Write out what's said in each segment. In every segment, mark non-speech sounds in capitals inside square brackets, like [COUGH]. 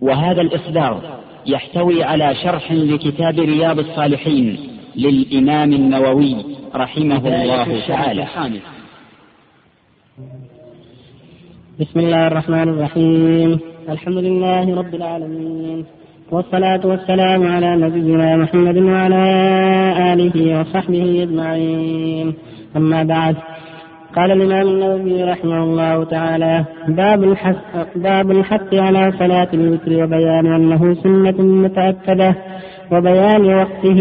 وهذا الإصدار يحتوي على شرح لكتاب رياض الصالحين للإمام النووي رحمه الله تعالى. بسم الله الرحمن الرحيم. الحمد لله رب العالمين. والصلاة والسلام على نبينا محمد وعلى آله وصحبه أجمعين. أما بعد قال الإمام النووي رحمه الله تعالى باب الحث باب الحث على صلاة الوتر وبيان أنه سنة متأكدة وبيان وقته.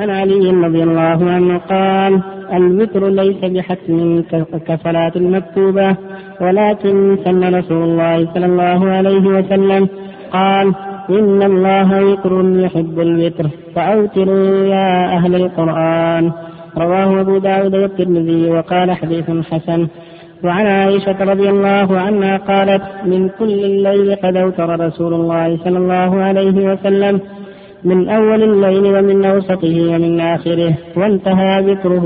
عن علي رضي الله عنه قال الوتر ليس بحتم كصلاة المكتوبة ولكن سن رسول الله صلى الله عليه وسلم قال إن الله وتر يحب الوتر فأوتروا يا أهل القرآن. رواه أبو داود والترمذي وقال حديث حسن. وعن عائشة رضي الله عنها قالت من كل الليل قد أوتر رسول الله صلى الله عليه وسلم من أول الليل ومن أوسطه ومن آخره وانتهى ذكره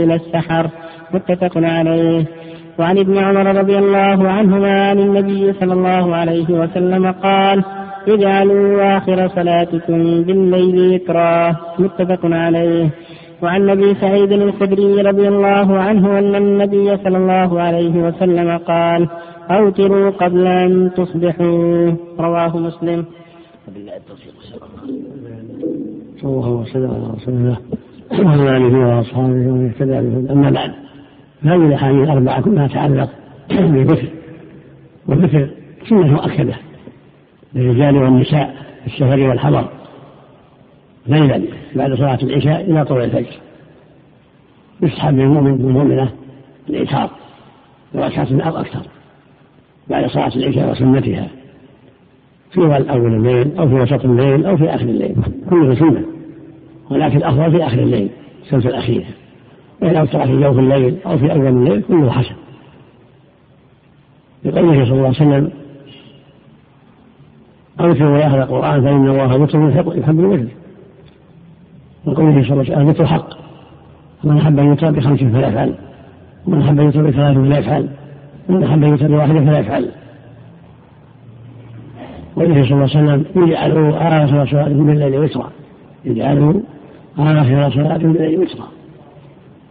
إلى السحر. متفق عليه. وعن ابن عمر رضي الله عنهما عن النبي صلى الله عليه وسلم قال اجعلوا آخر صلاتكم بالليل ذكرا متفق عليه. وعن أبي سعيد الخدري رضي الله عنه أن النبي صلى الله عليه وسلم قال أوتروا قبل أن تصبحوا. رواه مسلم. صلى الله وسلم على رسول الله وعلى آله وأصحابه ومن اهتدى بهدى أما بعد هذه الأحاديث الأربعة كلها تتعلق بالذكر والذكر سنة مؤكدة للرجال والنساء في السفر والحضر. ليلا بعد صلاة العشاء إلى طلوع الفجر. يسحب للمؤمن بالمؤمنة الإيثار بركعة أو أكثر بعد صلاة العشاء وسنتها في أول الليل أو في وسط الليل أو في آخر الليل كله سنة ولكن الأفضل في آخر الليل الثلث الأخير وإن أوتر في جوف الليل أو في أول الليل كله حسن. لقوله صلى الله عليه وسلم أوتروا يا أهل القرآن فإن الله وتر يحب الوتر وقوله صلى الله عليه وسلم الوتر حق من أحب أن يوتر بخمس فلا يفعل. ومن أحب أن يوتر بثلاث فلا يفعل. ومن أحب أن يوتر بواحدة فلا يفعل. والنبي صلى الله عليه وسلم يجعلوا آخر صلاة بالليل وترا. يجعلوا آخر صلاة بالليل وترا.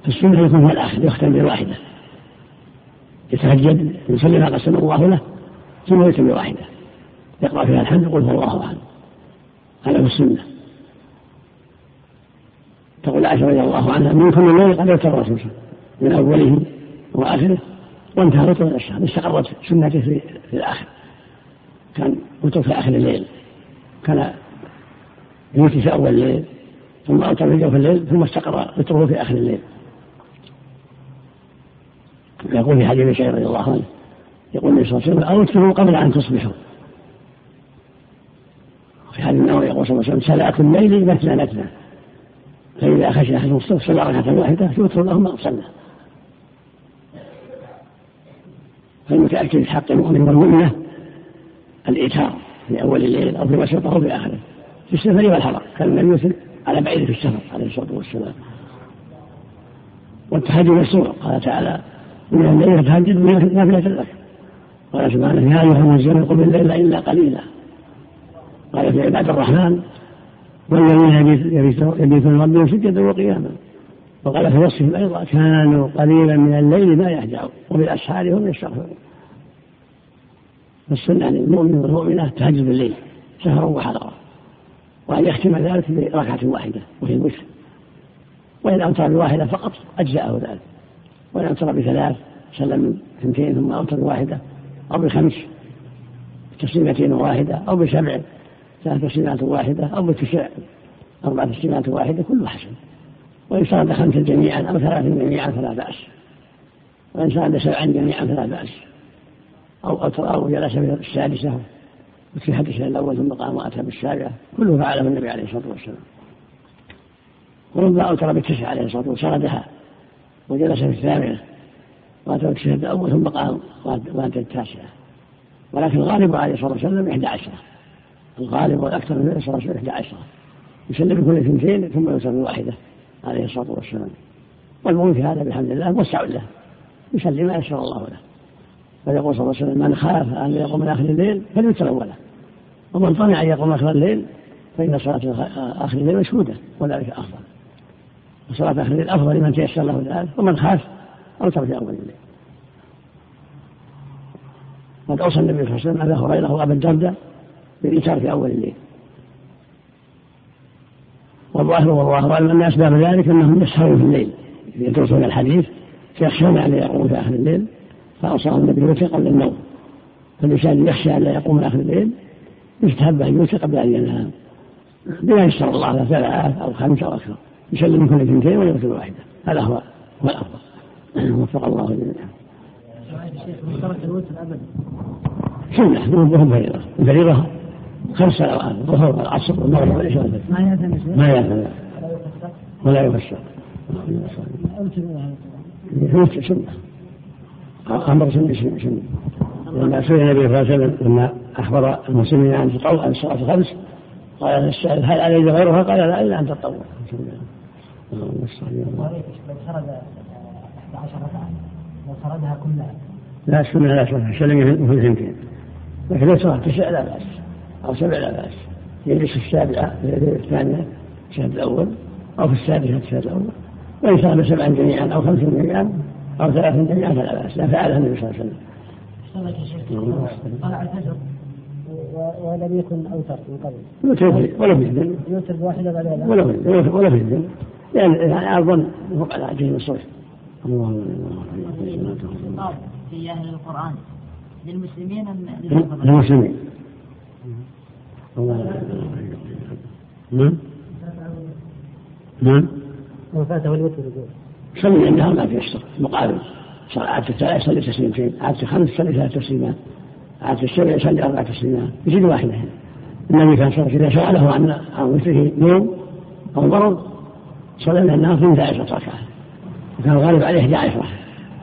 فالسنة يكون هو الآخر يختم بواحدة. يتهجد يصلي ما قسم الله له ثم يتم بواحدة. يقرأ فيها الحمد يقول هو الله أحد. هذا هو السنة. تقول عائشة رضي الله عنها من كل الليل قد يوتر الرسول من أوله وآخره. وانتهى وتر الشهر استقرت سنته في, في الآخر. كان وتر في آخر الليل. كان يوتي في أول الليل ثم أوتر في جوف الليل ثم استقر وتره في آخر الليل. يقول في حديث شيخ رضي الله عنه يقول النبي صلى الله عليه وسلم قبل أن تصبحوا. في حديث النووي يقول صلى الله عليه وسلم صلاة الليل مثنى مثنى. فإذا خشي أحد الصف صلى ركعة واحدة يوتر له ما صلى. فالمتأكد حق المؤمن والمؤمنة الإيتار في أول الليل أو في وسطه أو في آخره في السفر والحضر كان النبي يوتر على بعيد في السفر عليه الصلاة والسلام. والتهجد مشروع قال تعالى من الليل فتهجد نافلة لك قال سبحانه يا أيها المزمل قم الليل إلا قليلا. قال في عباد الرحمن والذين يبيتون ربهم سجدا وقياما. وقال في وصفهم أيضا كانوا قليلا من الليل ما يهجعون وبالأسحار هم يستغفرون. فالسنه للمؤمن والمؤمنة تهجد بالليل سفرا وحضرا. وأن يختم ذلك بركعة واحدة وهي الوتر. وإن اوتر بواحدة فقط أجزأه ذلك. وإن اوتر بثلاث سلم اثنتين ثم اوتر بواحدة أو بخمس تسليمتين واحدة أو بسبع ثلاث تسليمات واحدة أو بتسع أربع تسليمات واحدة كله حسن وإن صاد خمسا جميعا أو ثلاثا جميعا فلا بأس. وإن صاد سبعا جميعا فلا بأس. أو أطر أو جلس في السادسة وفي حديث الأول ثم قام وأتى بالسابعة. كله فعله النبي عليه الصلاة والسلام. وربما أوتر بالتسعة عليه الصلاة والسلام سردها وجلس في الثامنة وأتى بالتشهد الأول ثم قام وأتى التاسعة. ولكن الغالب عليه الصلاة والسلام إحدى عشرة الغالب والأكثر من الصلاة والسلام إحدى عشرة. يسلم بكل اثنتين ثم يوصل بواحدة عليه الصلاة والسلام. والمؤمن في هذا بحمد الله موسع له. يسلم ما يسر الله له. فيقول صلى الله عليه وسلم من خاف أن يقوم من آخر الليل فليوتر أوله ومن طمع أن يقوم آخر الليل فإن صلاة آخر الليل مشهودة وذلك أفضل. وصلاة آخر الليل أفضل لمن تيسر له ذلك ومن خاف أوتر في أول الليل. قد أوصى النبي صلى الله عليه وسلم أبا هريرة وأبا الدرداء بالإيتار في أول الليل. والظاهر والله أعلم أن أسباب ذلك أنهم يسهرون في الليل يدرسون الحديث فيخشون أن يقوموا في آخر الليل فأوصاهم النبي بالوتر قبل النوم. فالإنسان يخشى أن لا يقوم آخر الليل يستحب أن يوتر قبل أن ينام. بما يسر الله له ثلاث أو خمس أو أكثر. يسلم من كل اثنتين ويوتر واحدة. هذا هو هو الأفضل. [CLEARS THROAT] وفق الله جميعا. سنة وهم فريضة. الفريضة خمس صلوات الظهر والعصر والمغرب والعشاء ما يأثم ما يأثم. ولا يفسر سنة أمر سنة سنة لما سئل النبي صلى الله عليه وسلم لما أخبر المسلمين عن تطوع عن الصلاة الخمس قال السائل هل علي غيرها؟ قال لا إلا أن تطوع. لو سرد 11 ركعة لو سردها كلها. لا السنة لا سنة سلم في الثنتين لكن لو سرد تسع لا بأس. أو سبع لا بأس يجلس في السابعة في الثانية الشهد الأول أو في السادسة الشهد الأول وإن سرد سبعا جميعا أو خمسا جميعا أو ثلاثا جميعا فلا بأس لا فعلها النبي صلى الله عليه وسلم. طلع الفجر ولم يكن أوتر من قبل. يوتر ولم يهدن. يوتر بواحده بعد ولم يهدن ولم يهدن. يعني أظن هو على عجين الصوت. الله في أهل القرآن للمسلمين أم للمسلمين نعم. نعم. وفاته الوتر صلي عندها ما في أشتر. مقابل. عادة الثلاث يصلي تسليمتين عادة الخمس يصلي ثلاث تسليمات. عادة السبع يصلي أربع تسليمات. يزيد واحدة هنا. النبي كان صلى الله عليه وسلم إذا سأله عن عن وتره نوم أو مرض صلى الناس 12 ركعة. وكان الغالب عليه 11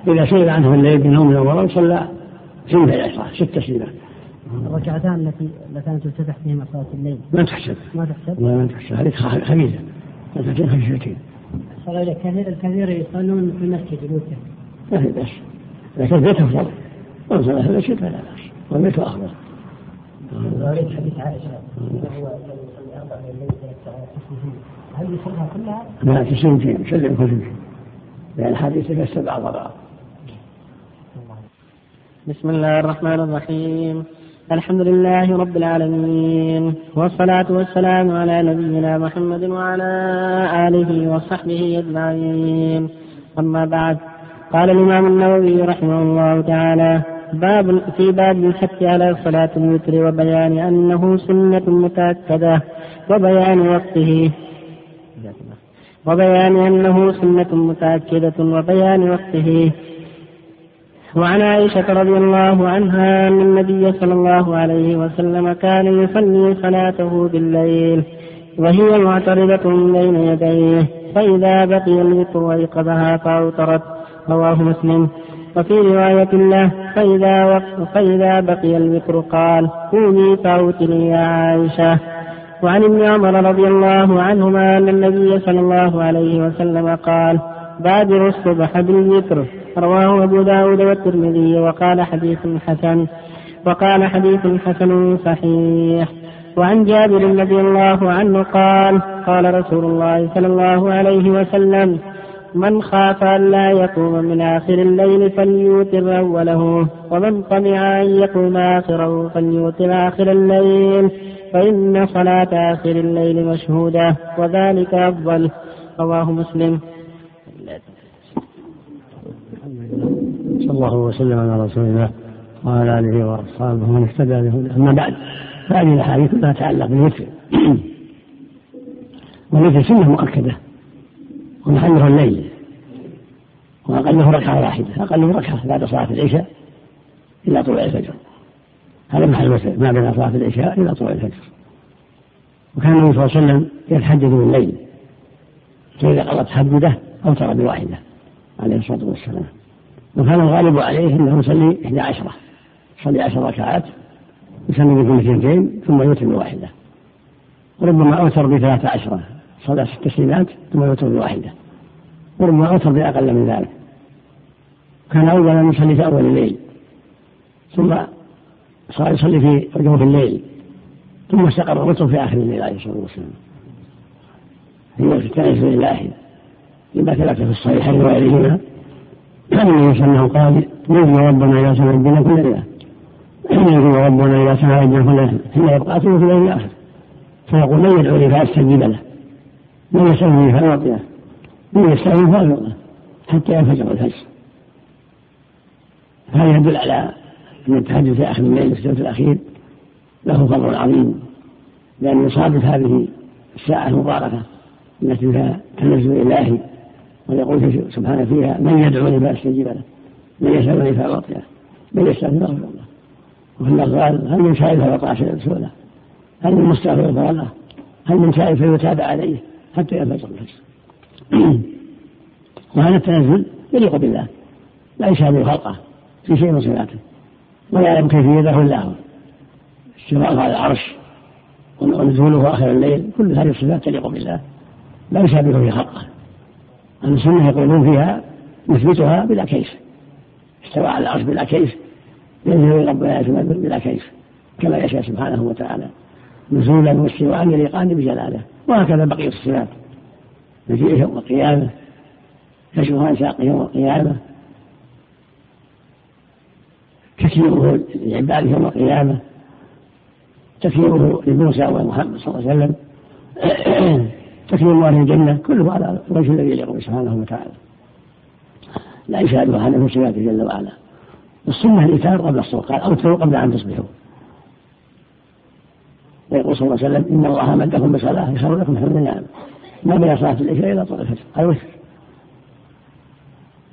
إذا سئل عنه الليل بنوم أو مرض صلى اثنتي عشرة ست تسليمات. الركعتان التي اللتان تفتتح فيهما صلاة الليل. ما تحسب. ما تحسب؟ لا ما تحسب. هذه خبيثة ركعتين خفيفتين صلى الكثير الكثير يصلون في المسجد الوتر ما في بأس. لكن بيت أفضل. ومن صلى في المسجد فلا بأس. والبيت أفضل. وأريد حديث عائشة وهو الذي يصلي أربع من الليل هل يصلها كلها؟ لا تسلمتين يسلم كل لأن الحديث يفسر بعض بعض بسم الله الرحمن الرحيم. الحمد لله رب العالمين والصلاة والسلام على نبينا محمد وعلى آله وصحبه أجمعين. أما بعد قال الإمام النووي رحمه الله تعالى باب في باب الحث على صلاة الوتر وبيان أنه سنة متأكدة وبيان وقته وبيان أنه سنة متأكدة وبيان وقته. وعن عائشة رضي الله عنها أن النبي صلى الله عليه وسلم كان يصلي صلاته بالليل وهي معترضة بين يديه فإذا بقي الوتر أيقظها فأوترت. رواه مسلم. وفي رواية له فإذا. فإذا بقي الوتر قال قومي فأوتري يا عائشة. وعن ابن عمر رضي الله عنهما أن النبي صلى الله عليه وسلم قال بادروا الصبح بالوتر. رواه أبو داود والترمذي وقال حديث حسن وقال حديث حسن صحيح. وعن جابر رضي الله عنه قال قال رسول الله صلى الله عليه وسلم من خاف أن لا يقوم من آخر الليل فليوتر أوله ومن طمع أن يقوم آخره فليوتر آخر الليل فإن صلاة آخر الليل مشهودة وذلك أفضل. رواه مسلم صلى الله وسلم على رسول الله وعلى آله وأصحابه ومن اهتدى به أما بعد فهذه الأحاديث كلها تتعلق بالوتر [CLEARS THROAT] والوتر سنة مؤكدة. ومحله الليل. وأقله ركعة واحدة. أقله ركعة بعد صلاة العشاء إلى طلوع الفجر. هذا محل الوتر ما بين صلاة العشاء إلى طلوع الفجر. وكان النبي صلى الله عليه وسلم يتحدث بالليل. فإذا قضى تهجده أوتر بواحدة عليه الصلاة والسلام. وكان الغالب عليه أنه يصلي إحدى عشرة. يصلي عشر ركعات يسمي بكل اثنتين ثم يوتر بواحدة وربما أوتر بثلاثة عشرة. صلى ست تسليمات ثم يوتر بواحدة وربما أوتر بأقل من ذلك. كان أولا يصلي في أول الليل. ثم صار يصلي في جوف الليل. ثم استقر الوتر في آخر الليل عليه الصلاة والسلام. في وقت التنزل لله لما ثبت في الصحيحين وغيرهما. عليه وسلم قال نجي ربنا إذا سمع الدين كل ليلة نجي ربنا إذا سمع الدين كل ليلة حين يبقى في الليل الآخر فيقول من يدعوني فأستجيب له؟ من يسألني فأعطيه؟ من يستعين فأعطيه حتى ينفجر الفجر؟ هذا يدل على أن التهجد في آخر الليل في الثلث الأخير له فضل عظيم لأن يصادف هذه الساعة المباركة التي فيها تنزل إلهي. ويقول سبحانه فيها من يدعوني فأستجيب له من يسألني فأعطيه من يستغفر فأغفر له وفي قال هل من سائل فيطاع رسوله هل من مستغفر فالله هل من سائل فيتاب عليه حتى ينفجر الفجر؟ [CLEARS THROAT] وهذا التنزل يليق بالله لا يشابه خلقه في شيء من صفاته ولا يعلم كيفيته الا هو استواءه على العرش ونزوله آخر الليل كل هذه الصفات تليق بالله لا يشابه في خلقه. أهل السنة يقولون فيها نثبتها بلا كيف استوى على العرش بلا كيف ينزل ربنا بلا كيف كما يشاء سبحانه وتعالى. نزولا واستواء يليقان بجلاله. وهكذا بقية الصفات. مجيئه يوم القيامة. كشف عن ساقه يوم القيامة. تكريمه لعباده يوم القيامة. تكريمه لموسى ومحمد صلى الله عليه وسلم. تكريم أهل الجنة كله على الوجه الذي يليق سبحانه وتعالى. لا يشاهد هذا من صفاته جل وعلا. السنة الإيثار قبل الصوت قال أوتروا قبل أن تصبحوا. ويقول صلى الله عليه وسلم إن الله مدكم بصلاة يسر لكم حمد النعم. ما بين صلاة العشاء إلى طول الفجر. الوتر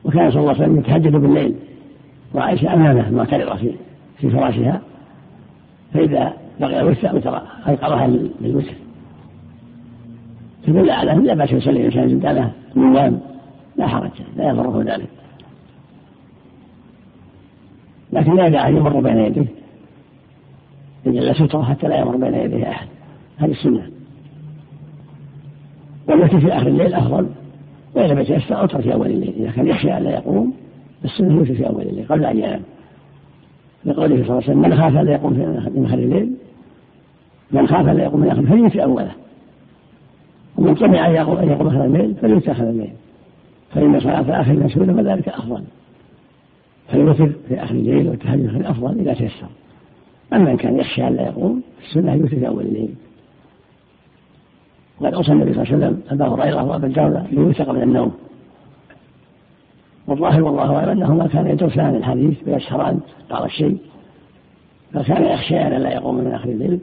وكان صلى الله عليه وسلم يتهجد بالليل. وعائشة أمامه معترضة في في فراشها. فإذا بقي الوتر وترى أيقظها بالوتر تدل على لا بأس يصلي الإنسان زندانه نوام لا حرج لا يضره ذلك. لكن لا أن يمر بين يديه يجعل سترة حتى لا يمر بين يديه أحد. هذه السنة. والتي في آخر الليل أفضل وإن لم يتيسر أوتر في أول الليل. إذا كان يخشى أن لا يقوم السنة يوتر في أول الليل قبل أن ينام. لقوله صلى الله عليه وسلم من خاف لا يقوم في آخر الليل من خاف لا يقوم من آخر فليوتر أوله. ومن طمع أن يقوم آخر الليل فليوتر آخر الليل فإن صلاة آخر المسؤول فذلك أفضل. فالوتر في آخر الليل والتهجد في الأفضل إذا تيسر. أما إن كان يخشى أن لا يقوم السنة يوتر في أول الليل. وقد أوصى النبي صلى الله عليه وسلم أبا هريرة وأبا الدرداء بالوتر قبل النوم. والظاهر والله أعلم أنهما كان يدرسان الحديث ويشهران بعض الشيء. فكان يخشى أن لا يقوم من آخر الليل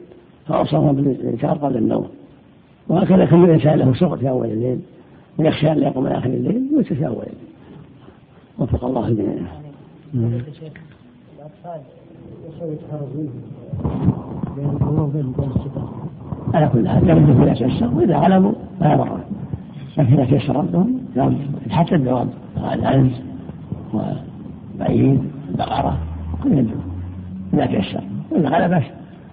فأوصاهما بالإنكار قبل النوم. وهكذا كل إنسان له شغل في أول الليل ويخشى لا يقوم من آخر الليل يوتر في أول الليل. وفق الله الجميع. على كل حال لابد إذا تيسر وإذا علموا فلا ضرر لكن إذا تيسر ربهم حتى الدوام العنز وبعيد بقرة كل يدعو إذا تيسر وإذا غلب بس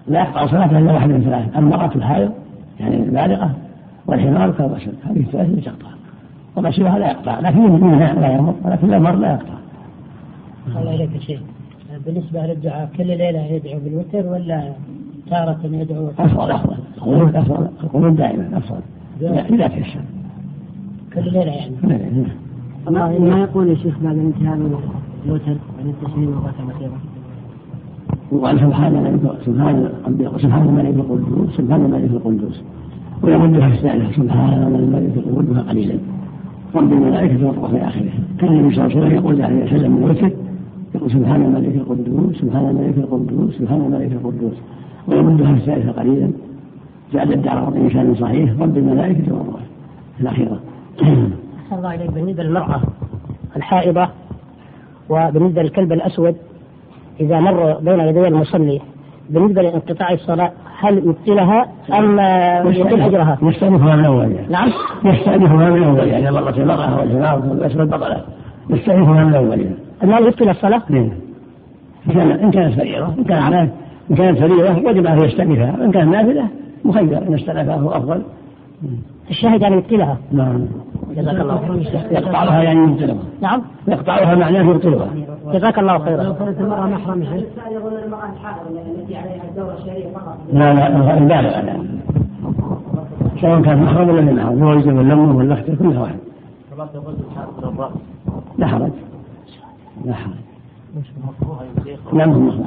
لا يقطع صلاته إلا واحد من ثلاث المرأة الحائض يعني البالغة والحمار كالرسل هذه الثلاث تقطع وما سواها لا يقطع لكن منها لا يمر ولكن المر لا يقطع. الله إليك شيء بالنسبة للدعاء كل ليلة يدعو بالوتر ولا تارة يدعو أفضل أفضل. القنوت أفضل القنوت دائما أفضل. إذا تيسر كل ليلة يعني؟ ما, ما يقول يا شيخ بعد انتهاء الوتر عن التسليم وقت الأخيرة وقال سبحان من سبحان سبحان الملك القدوس سبحان الملك القدوس ويمدها الثالثة سبحان الملك القدوس قليلا رب الملائكة والروح في آخره. كان النبي صلى الله عليه وسلم يقول عليه وسلم من الوتر يقول سبحان الملك القدوس سبحان الملك القدوس سبحان الملك القدوس ويمدها الثالثة قليلا جعل الدعوة إنسان صحيح رب الملائكة والروح في الأخيرة الله إليك بالنسبة للمرأة الحائضة وبالنسبة للكلب الأسود إذا مر بين يدي المصلي بالنسبة لانقطاع الصلاة هل يبطلها أم يقل أجرها؟ يستأنفها من أول يعني. نعم. يستأنفها من أول يعني. مرت المرأة والجماعة والأسود بطلت يستأنفها من أول يعني. المال يبطل الصلاة؟ نعم. إن كانت فريضة إن كانت إن كانت فريضة وجب أن يستأنفها وإن كانت نافلة مخير إن استأنفها أفضل. الشاهد يعني يبطلها. نعم. جزاك الله خيرا. يقطعها يعني يبطلها. نعم. يقطعها معناه يبطلها. جزاك الله خيرا. لا لا البالغ على سواء كان محرم ولا محرم هو يلزم اللمه ولا أختي كلها واحد. لا حرج. لا حرج. نعم هم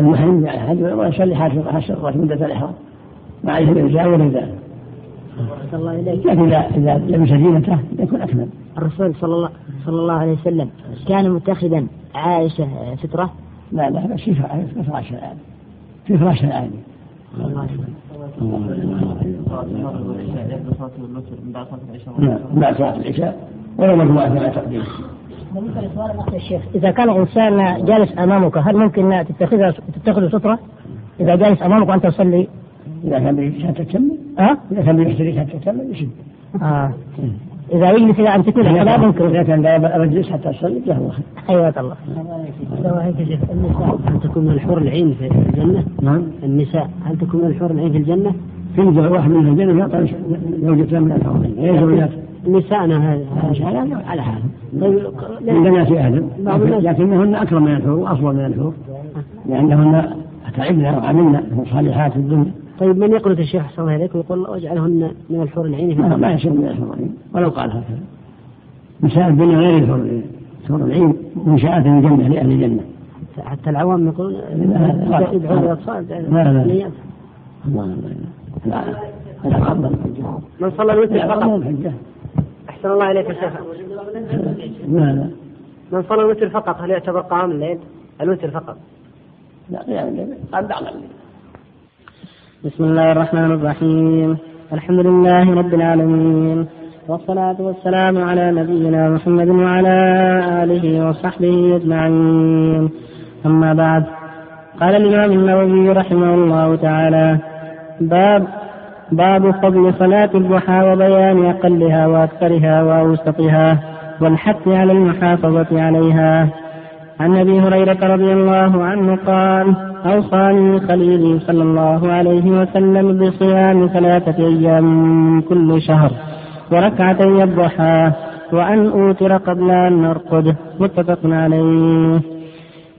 المحرم احد ويصلي حاجة حاجة مده الاحرام ما عليه الارجاء والرداء لكن اذا اذا لبس زينته يكون أكمل. الرسول صلى الله صلى الله عليه وسلم كان متخذا عائشة ستره لا لا بس في فراش الآن. في فراش الآن. بعد صلاة العشاء ولا مجموعة مع تقديم بالنسبة لسؤال الاخ الشيخ إذا كان انسان جالس أمامك هل ممكن تتخذ تتخذ ستره؟ إذا جالس أمامك وانت تصلي؟ إذا كان حتى تكمل ها؟ إذا كان بيحتريك حتى تكمل يشد. آه. إذا يجلس إلى أن تكون الصلاه ممكن إذا كان لا بجلس حتى تصلي فهو خير. حياك الله. النساء هل تكون من الحور العين في الجنة؟ نعم. النساء هل تكون من الحور العين في الجنة؟ في واحد من الجنة يعطى زوجته من الحورين هي زوجات؟ نساءنا هذا على حال. من بنات آدم لكنهن أكرم من الحور وأفضل من الحور. لأنهن تعبنا وعملنا صالحات الدنيا. طيب من يقنط الشيخ حسن الله إليك ويقول واجعلهن من الحور العين في ما, ما يصير من الحور العين ولو قال هكذا نساء الدنيا غير الحور العين الحور العين منشآت الجنة لأهل الجنة حتى العوام يقولون يدعون الأطفال لا لا لا الله لا من صلى الوتر فقط أحسن الله إليك يا شيخ لا لا من صلى الوتر فقط هل يعتبر قام الليل؟ الوتر فقط لا الليل قام بعض الليل بسم الله الرحمن الرحيم. الحمد لله رب العالمين. والصلاة والسلام على نبينا محمد وعلى آله وصحبه أجمعين. أما بعد قال الإمام النووي رحمه الله تعالى باب باب فضل صلاة الضحى وبيان أقلها وأكثرها وأوسطها والحث على المحافظة عليها. عن أبي هريرة رضي الله عنه قال أوصاني خليلي صلى الله عليه وسلم بصيام ثلاثة أيام من كل شهر وركعتي الضحى وأن أوتر قبل أن نرقد متفق عليه.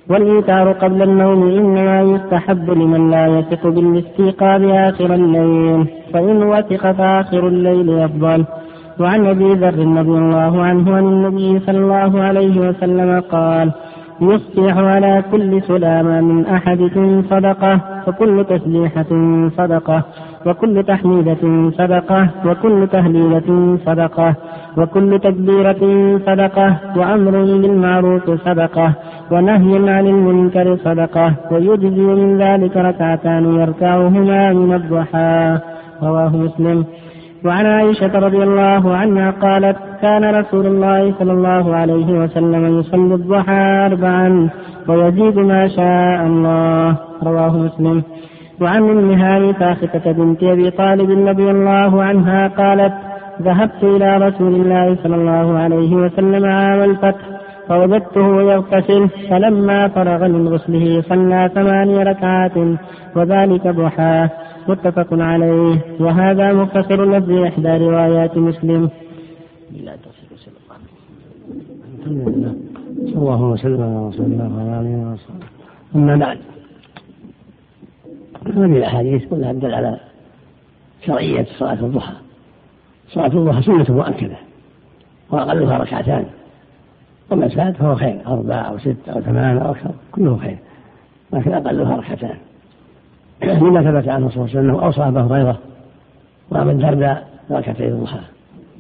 والإيثار قبل النوم إنما يستحب لمن لا يثق بالاستيقاظ آخر الليل فإن وثق فآخر الليل أفضل. وعن أبي ذر رضي الله عنه عن النبي صلى الله عليه وسلم قال يصبح على كل سلامة من أحدكم صدقة وكل تسبيحة صدقة وكل تحميدة صدقة وكل تهليلة صدقة وكل تكبيرة صدقة وأمر بالمعروف صدقة ونهي عن المنكر صدقة ويجزي من ذلك ركعتان يركعهما من الضحى رواه مسلم. وعن عائشة رضي الله عنها قالت كان رسول الله صلى الله عليه وسلم يصلي الضحى أربعا ويزيد ما شاء الله. رواه مسلم. وعن أم فاخته بنت أبي طالب رضي الله عنها قالت ذهبت إلى رسول الله صلى الله عليه وسلم عام الفتح فوجدته يغتسل فلما فرغ من غسله صلى ثماني ركعات وذلك ضحى. متفق عليه. وهذا مختصر لفظ إحدى روايات مسلم. صلى الله وسلم على رسول الله وعلى آله وصحبه. أما بعد هذه الأحاديث كلها تدل على شرعية صلاة الضحى. صلاة الضحى سنة مؤكدة وأقلها ركعتان. وما زاد فهو خير أربع أو ست أو ثمان أو أكثر كله خير لكن اقلها ركعتان [CLEARS THROAT] لما ثبت عنه صلى الله عليه وسلم أنه أوصى أبا هريرة وأبا الدرداء بركعتي الضحى.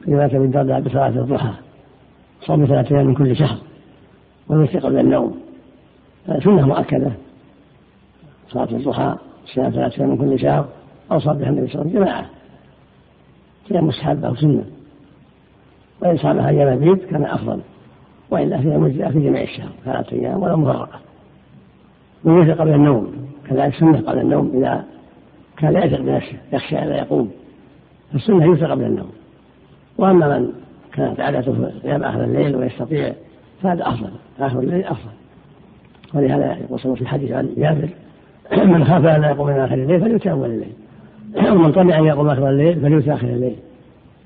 ذلك ابن الدرداء بصلاة الضحى. صوم ثلاثة أيام من كل شهر. والوتر قبل النوم. سنة مؤكدة. صلاة الضحى صيام ثلاثة أيام من كل شهر أوصى بها النبي صلى الله عليه وسلم. جماعة. هي مستحبة أو سنة. وإن صامها أيام البيت كان أفضل. وإلا فيها مجزئة في جميع الشهر ثلاثة أيام ولا مفرقة. والوتر قبل النوم كذلك سنة قبل النوم إذا كان لا يثق بنفسه يخشى ألا يقوم فالسنة يوتر قبل النوم. وأما من كانت عادته قيام آخر الليل ويستطيع فهذا أفضل آخر الليل أفضل. ولهذا يقول صلى في الحديث عن جابر [CLEARS THROAT] من خاف أن لا يقوم من آخر الليل فليوتر أول الليل. [CLEARS THROAT] ومن طمع أن يقوم آخر الليل فليوتر آخر الليل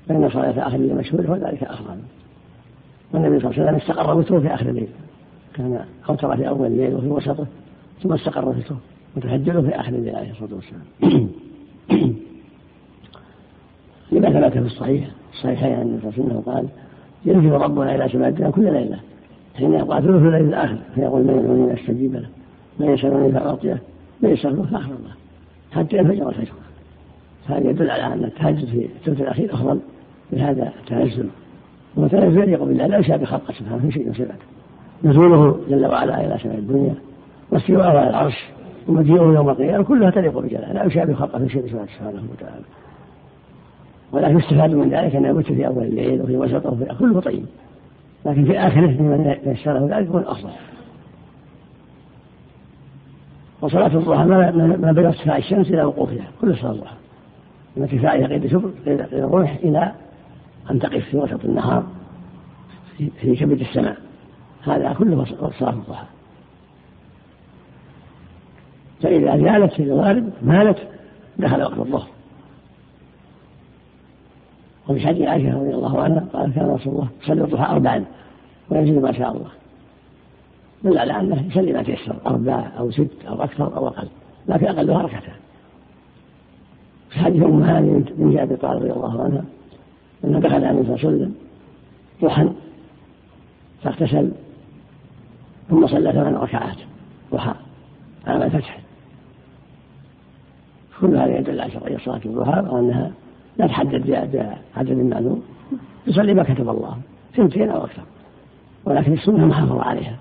فإن صلاة آخر الليل مشهودة وذلك أفضل. والنبي صلى الله عليه وسلم استقر وتره في آخر الليل. كان أوتر في أول الليل وفي وسطه ثم استقر وتره وتهجده في آخر الليل عليه الصلاة والسلام. [CLEARS THROAT] لما ثبت في الصحيح الصحيحين عن النبي صلى الله عليه وسلم قال ينزل ربنا إلى سماء كل ليلة حين يقع ثلث الليل الآخر. فيقول من يدعوني أستجيب له من يسألني فأعطيه من يسأله فأخبر الله حتى ينفجر الفجر. هذا يدل على أن التهجد في الثلث الأخير أفضل من هذا التنزل والتنزل يليق بالله لا يشابه خلقه سبحانه في شيء من صفاته. نزوله جل وعلا إلى سماء الدنيا. واستواءه على العرش ومجيئه يوم القيامة كلها تليق بجلاله. لا يشابه خلقه في شيء من صفاته سبحانه وتعالى. ولكن يستفاد من ذلك أنه يمت في أول الليل وفي وسطه وفي كله طيب. لكن في آخره لمن يسره ذلك يكون أفضل وصلاة الضحى ما بين ارتفاع الشمس إلى وقوفها كل صلاة الضحى. من ارتفاعها قيد شبر قيد الروح إلى أن تقف في وسط النهار في كبد السماء. هذا كله صلاة الضحى فإذا زالت في الغالب مالت دخل وقت الظهر. وفي حديث عائشة رضي الله عنها قال كان رسول الله يصلي الضحى أربعا ويزيد ما شاء الله. دل على أنه يصلي ما تيسر أربع أو ست أو أكثر أو أقل لكن أقلها ركعتان. في حديث أم هاني من جابر طالب رضي الله عنها أنه دخل عليه صلى الله عليه وسلم ضحى فاغتسل ثم صلى ثمان ركعات ضحى عام الفتح. كل هذا يدل على شرعية صلاة الضحى وأنها لا تحدد بعدد معلوم. يصلي ما كتب الله سنتين أو أكثر. ولكن السنة محافظة عليها.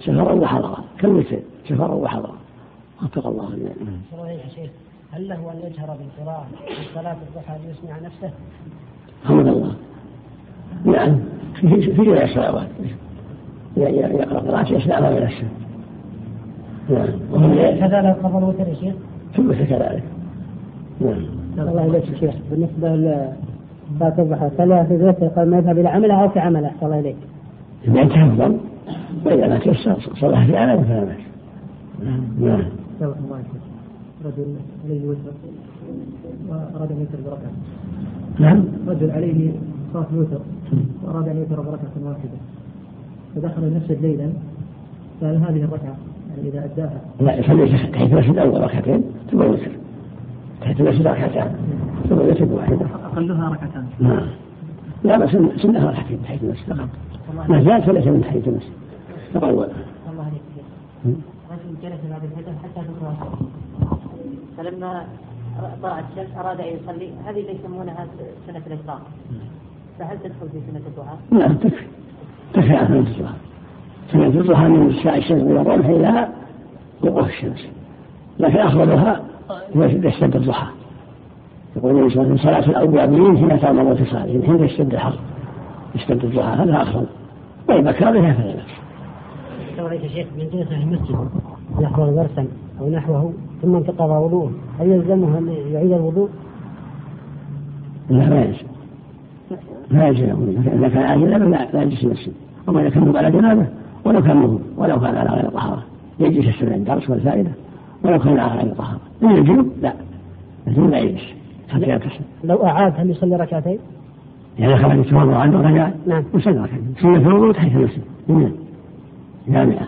سفرا وحضرا كالوتر سفرا وحضرا وفق الله جميعا. هل له أن يجهر بالقراءة في صلاة الضحى ليسمع نفسه؟ حمد الله. نعم. في في جميع الصلوات يقرا قراءة يسمع ما بنفسه نعم. كذلك قبل الوتر يا شيخ؟ في الوتر كذلك. نعم. الله إليك يا شيخ. بالنسبة لصلاة الضحى صلى في الوتر قبل ما يذهب إلى عمله أو في عمله؟ الله إليك؟ إذا أفضل. وإذا ما تيسر صلى في عمله فلا بأس. نعم. رجل عليه وتر وأراد أن يوتر بركعة نعم. رجل عليه صلاة الوتر وأراد أن يوتر بركعة واحدة. فدخل المسجد ليلا فهل هذه الركعة يعني إذا أداها. لا يصلي تحت المسجد أول ركعتين ثم يوتر. تحت المسجد ركعتان ثم يوتر بواحدة أقلها ركعتان. نعم. لا بس سنها ركعتين تحت المسجد فقط. ما زاد فليس من تحت المسجد. تطوع الله عليك. رجل جلس بعد الفجر حتى تطلع فلما طلعت الشمس أراد أن يصلي. هذه اللي يسمونها سنة الاشراق فهل تدخل في سنة الضحى؟ نعم تكفي تكفي عن سنة الضحى. سنة الضحى من اشعاع الشمس إلى الرمح إلى وقوف الشمس. لكن أفضلها يشتد الضحى. يقول النبي صلى الله عليه وسلم صلاة الاوابين حين تعمل اتصالهم حين يشتد الحر يشتد الضحى. هذا أفضل. وإذا كان بها فلا بأس. يا شيخ. من جلس في المسجد يحضر درسا أو نحوه ثم انتقض وضوءه. هل يلزمه أن يعيد الوضوء؟ لا ما يلزم لا يلزم إذا كان عاجلا لا يجلس المسجد وما إذا كان على جنابة ولو كان مهم ولو كان على غير طهارة. يجلس يستمع الدرس والفائدة ولو كان على غير طهارة. من الجنوب لا. الجنوب لا يجلس حتى يغتسل لو أعاد هل يصلي ركعتين؟ يعني خرج يتوضا عنه رجع نعم. وصلى ركعتين. سنة الوضوء تحت المسجد نعم. جامعة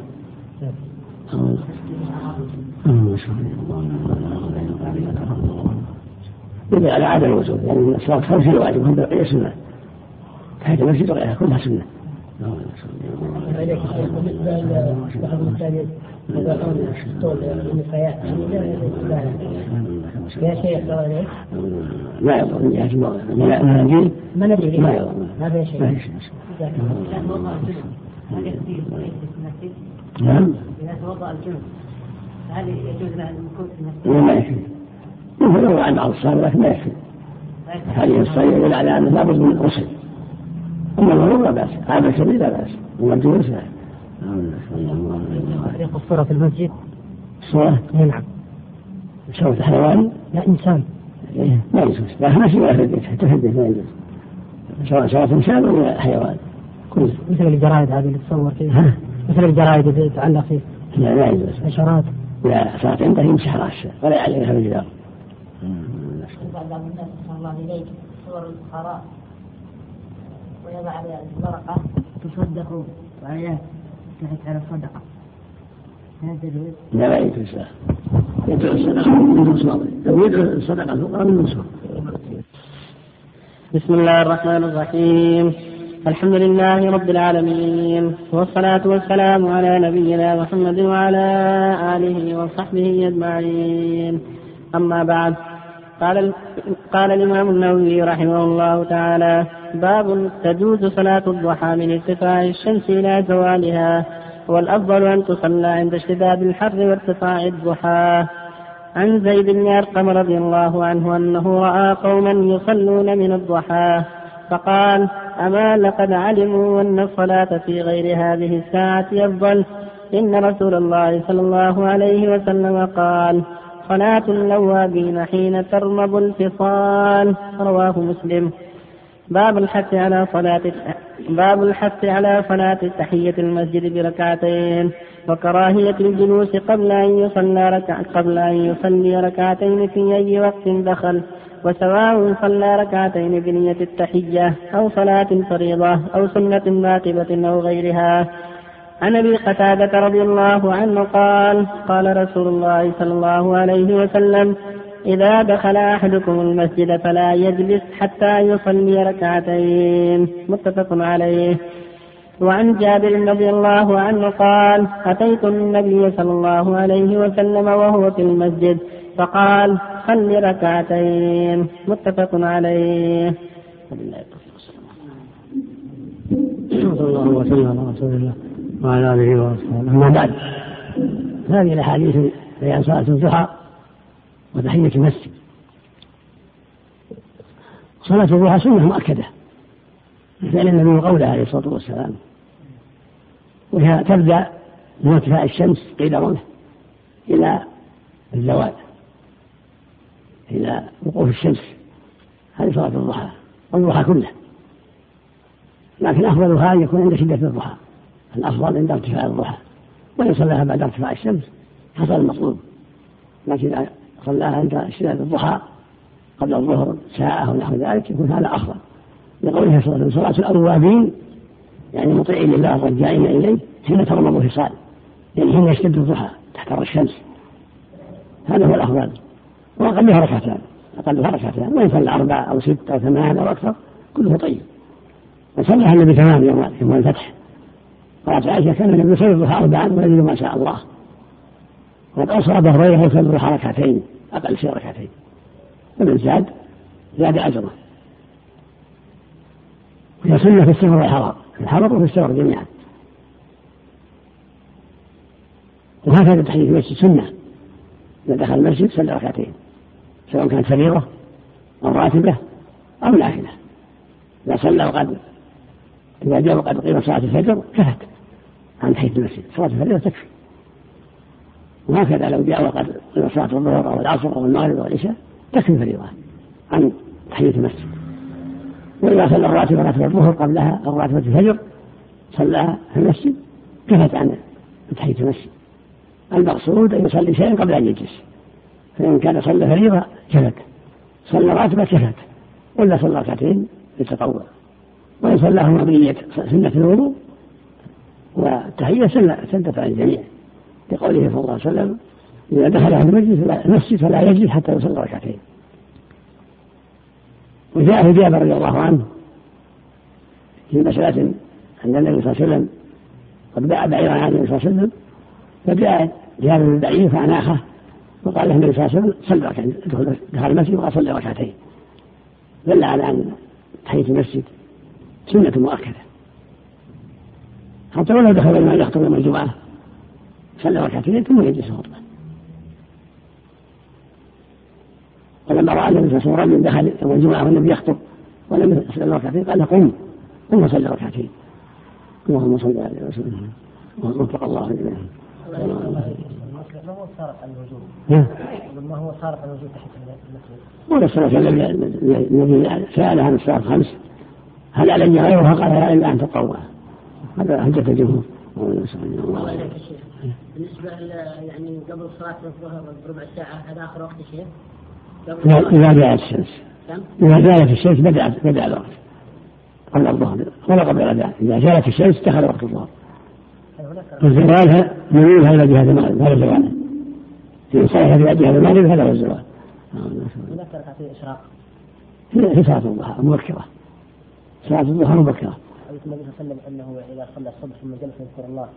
يدل على عدم الوجود يعني الصلاة خمس الواجب هم بقية سنة. تحت المسجد وغيرها كلها سنة. يا شيخ ما يضر من جهة المناديل ما ندري. ما يضر. ما في شيء. ما في شيء. نعم. إذا توضأ الجنب هل يجوز له أن يكون في المسجد؟ ما يكفي يمكن يروى عن بعض الصحابة لكن ما يكفي هذه الصيد يدل على أنه لابد من غسل أما المرور لا بأس عابر السبيل لا بأس. وما الجلوس لا طريق الصورة في المسجد؟ الصورة؟ نعم. صورة حيوان؟ لا إنسان. إيه ما يجوز. لا ماشي ولا تحدث ما يجوز. سواء صورة إنسان ولا حيوان؟ كل مثل الجرائد هذه اللي تصور فيها. مثل الجرائد اللي تتعلق فيه لا لا يجوز. حشرات لا صارت عنده يمسح راسه ولا يعلقها بالجدار بعض الناس صلى الله إليك صور الفقراء ويضع على الورقة تصدقوا وآيات تحت على الصدقة؟ لا لا يجوز لا يدعو الصدقة من الصدقة الفقراء من نصاب بسم الله الرحمن الرحيم. الحمد لله رب العالمين والصلاة والسلام على نبينا محمد وعلى آله وصحبه أجمعين. أما بعد قال قال الإمام النووي رحمه الله تعالى باب تجوز صلاة الضحى من ارتفاع الشمس إلى زوالها والأفضل أن تصلى عند اشتداد الحر وارتفاع الضحى. عن زيد بن أرقم رضي الله عنه أنه رأى قوما يصلون من الضحى فقال أما لقد علموا أن الصلاة في غير هذه الساعة أفضل. إن رسول الله صلى الله عليه وسلم قال صلاة الأوابين حين ترمض الفصال رواه مسلم. باب الحث على صلاة باب الحث على صلاة تحية المسجد بركعتين وكراهية الجلوس قبل أن يصلى ركع قبل أن يصلي ركعتين في أي وقت دخل. وسواء صلى ركعتين بنية التحية أو صلاة فريضة أو سنة راتبة أو غيرها. عن أبي قتادة رضي الله عنه قال قال رسول الله صلى الله عليه وسلم إذا دخل أحدكم المسجد فلا يجلس حتى يصلي ركعتين. متفق عليه. وعن جابر رضي الله عنه قال أتيت النبي صلى الله عليه وسلم وهو في المسجد فقال صل ركعتين متفق عليه. صلى الله وسلم على رسول الله وعلى آله وأصحابه. أما بعد هذه الأحاديث بيان صلاة الضحى وتحية المسجد. صلاة الضحى سنة مؤكدة. فعل النبي قوله عليه الصلاة والسلام. وهي تبدأ من ارتفاع الشمس قيل إلى الزوال. إلى وقوف الشمس. هذه صلاة الضحى الضحى كله. لكن أفضلها أن يكون عند شدة الضحى. الأفضل عند ارتفاع الضحى. وإن صلاها بعد ارتفاع الشمس حصل المطلوب. لكن إذا صلاها عند شدة الضحى قبل الظهر ساعة أو نحو ذلك يكون هذا أفضل. لقوله صلى الله عليه وسلم صلاة الأوابين يعني مطيعين لله الرجائين إليه حين ترمض الفصال. يعني حين يشتد الضحى تحتر الشمس. هذا هو الأفضل. وأقلها ركعتان. أقلها ركعتان. وإن صلى أربع أو ست أو ثمان أو أكثر كله طيب. وصلىها النبي تمام يوم يوم الفتح. قالت عائشة كان النبي يصلي الضحى أربعا ويزيد ما شاء الله. وقد أوصى أبا هريرة يصلي الضحى ركعتين أقل شيء ركعتين. فمن زاد زاد أجره. وهي سنة في السفر والحضر في الحضر وفي السفر جميعا. وهكذا تحديث المسجد. سنة. إذا دخل المسجد صلى ركعتين. سواء كانت فريضة أو راتبة أو نافلة. إذا صلى وقد إذا جاء وقد قيم صلاة الفجر كفت عن تحية المسجد. صلاة الفجر تكفي. وهكذا لو جاء وقد قيم صلاة الظهر أو العصر أو المغرب أو العشاء تكفي فريضة عن تحية المسجد. وإذا صلى الراتبة راتبة الظهر قبلها أو راتبة الفجر صلاها في المسجد كفت عن تحية المسجد. المقصود أن يصلي شيئا قبل أن يجلس. فإن كان صلى فريضة كفت. صلى راتبة كفت. ولا صلى ركعتين للتطوع وإن صلاهما بنية سنة الوضوء والتحية سنة عن الجميع. لقوله صلى الله عليه وسلم إذا دخل أهل المسجد فلا يجلس حتى يصلي ركعتين. وجاء في جابر رضي الله عنه في مسألة أن النبي صلى الله عليه وسلم قد باع بعيرا عن النبي صلى الله عليه وسلم فجاء جابر بن بعير فأناخه. وقال له النبي صلى الله عليه وسلم صل ركعتين دخل المسجد وقال صلي ركعتين. دل على أن تحية المسجد سنة مؤكدة. حتى ولو دخل الإمام يخطب يوم الجمعة صلى ركعتين ثم يجلس خطبة. ولما رأى النبي صلى الله عليه وسلم دخل يوم الجمعة والنبي يخطب ولم يصلي ركعتين قال له قم قم وصلي ركعتين. اللهم صل على وسلم. وفق الله ما هو صارف عن الوجود؟ ما هو صارف عن الوجود تحت المسجد؟ ولا صلى الله الذي سأل عن الصلاة الخمس. هل علي غيرها قال لا إلا أن تطوع هذا حجة الجمهور بالنسبة يعني قبل صلاة الظهر بربع ساعة هذا آخر وقت الشيخ؟ إذا زالت الشمس. إذا زالت الشمس بدأ بدأ الوقت. قبل الظهر. ولا قبل الأذان إذا زالت الشمس دخل وقت الظهر. وزوالها ميولها إلى جهة المغرب هذا زوالها في إلى جهة المغرب هذا هو الزوال. هناك ركعتي إشراق في صلاة الضحى مبكرة. صلاة الضحى مبكرة. حديث النبي صلى الله عليه وسلم أنه إذا صلى الصبح ثم جلس يذكر الله.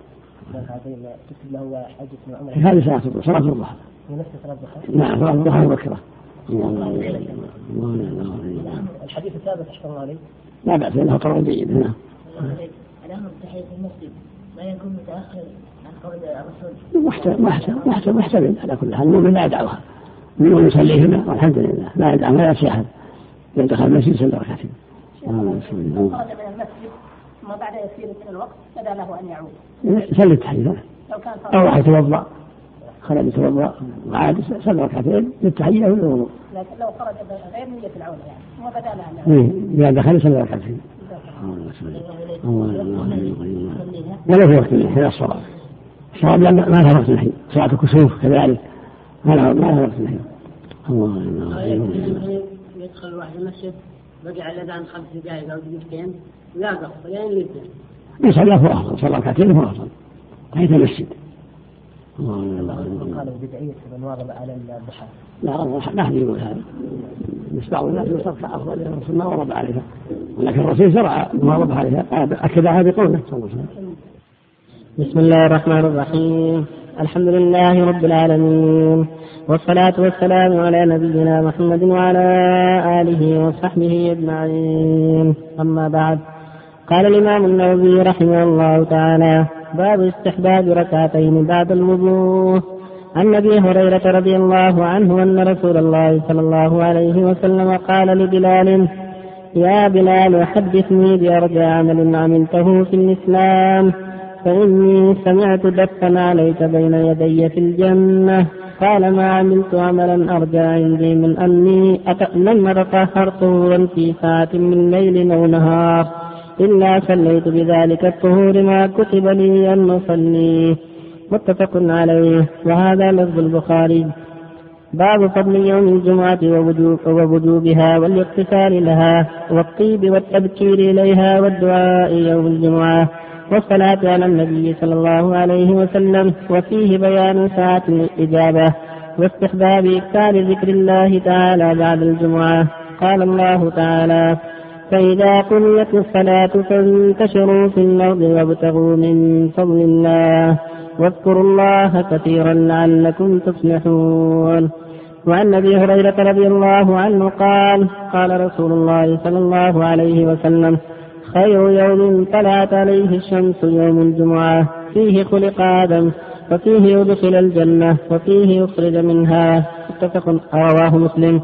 ركعتين تكتب له حجة عمره. هذه صلاة الضحى صلاة الضحى. نفس صلاة الضحى؟ نعم صلاة الضحى مبكرة. الحديث الثابت أحسن الله. عليه لا بأس إنه قرار جيد. نعم. الامر بتحيه المسجد. ما يكون متأخر عن قول الرسول. محتمل محتمل على كل حال. المؤمن لا يدعوها. المؤمن يصلي هنا والحمد لله. لا يدعو ما يأتي احد اذا دخل المسجد صلى ركعتين خرج من المسجد ثم بعد يسير من الوقت بدا له أن يعود. صلي التحية. لو كان أو يتوضأ. خرج يتوضأ وعاد صلى ركعتين للتحية والوضوء لكن لو خرج غير نية العودة يعني وبدأ له إيه إذا دخل صلى ركعتين. ولا في وقت الحين الصلاة. الصواب لأن ما لها وقت الحين صلاة الكسوف كذلك. ما لها ما لها وقت الحين الله يدخل الواحد المسجد بقي على الأذان خمس دقائق أو دقيقتين لا قصر لين الاثنين يصلى هو أفضل. صلى ركعتين هو أفضل. تحية المسجد. قالوا بدعية من واظب على الضحى. لا ما حد يقول هذا. بس بعض الناس يصرف افضل الرسول ما ورد عليها. ولكن الرسول شرع ما ورد عليها. اكدها بقوله صلى الله عليه وسلم بسم الله الرحمن الرحيم. الحمد لله رب العالمين. والصلاة والسلام على نبينا محمد وعلى آله وصحبه أجمعين. أما بعد قال الإمام النووي رحمه الله تعالى باب استحباب ركعتين بعد الوضوء. عن أبي هريرة رضي الله عنه أن رسول الله صلى الله عليه وسلم قال لبلال يا بلال حدثني بأرجى عمل عملته في الإسلام فإني سمعت دفا عليك بين يدي في الجنة. قال ما عملت عملا أرجى عندي من أني لم أتطهر طهورا في ساعة من ليل أو نهار؟ إلا صليت بذلك الطهور ما كتب لي أن أصليه متفق عليه. وهذا لفظ البخاري. باب فضل يوم الجمعة ووجوبها والاغتسال لها والطيب والتبكير إليها والدعاء يوم الجمعة والصلاة على النبي صلى الله عليه وسلم وفيه بيان ساعة الإجابة واستحباب إكثار ذكر الله تعالى بعد الجمعة. قال الله تعالى فإذا قضيت الصلاة فانتشروا في الأرض وابتغوا من فضل الله. واذكروا الله كثيرا لعلكم تفلحون. وعن أبي هريرة رضي الله عنه قال قال رسول الله صلى الله عليه وسلم خير يوم طلعت عليه الشمس يوم الجمعة. فيه خلق آدم وفيه يدخل الجنة وفيه يخرج منها. متفق رواه مسلم.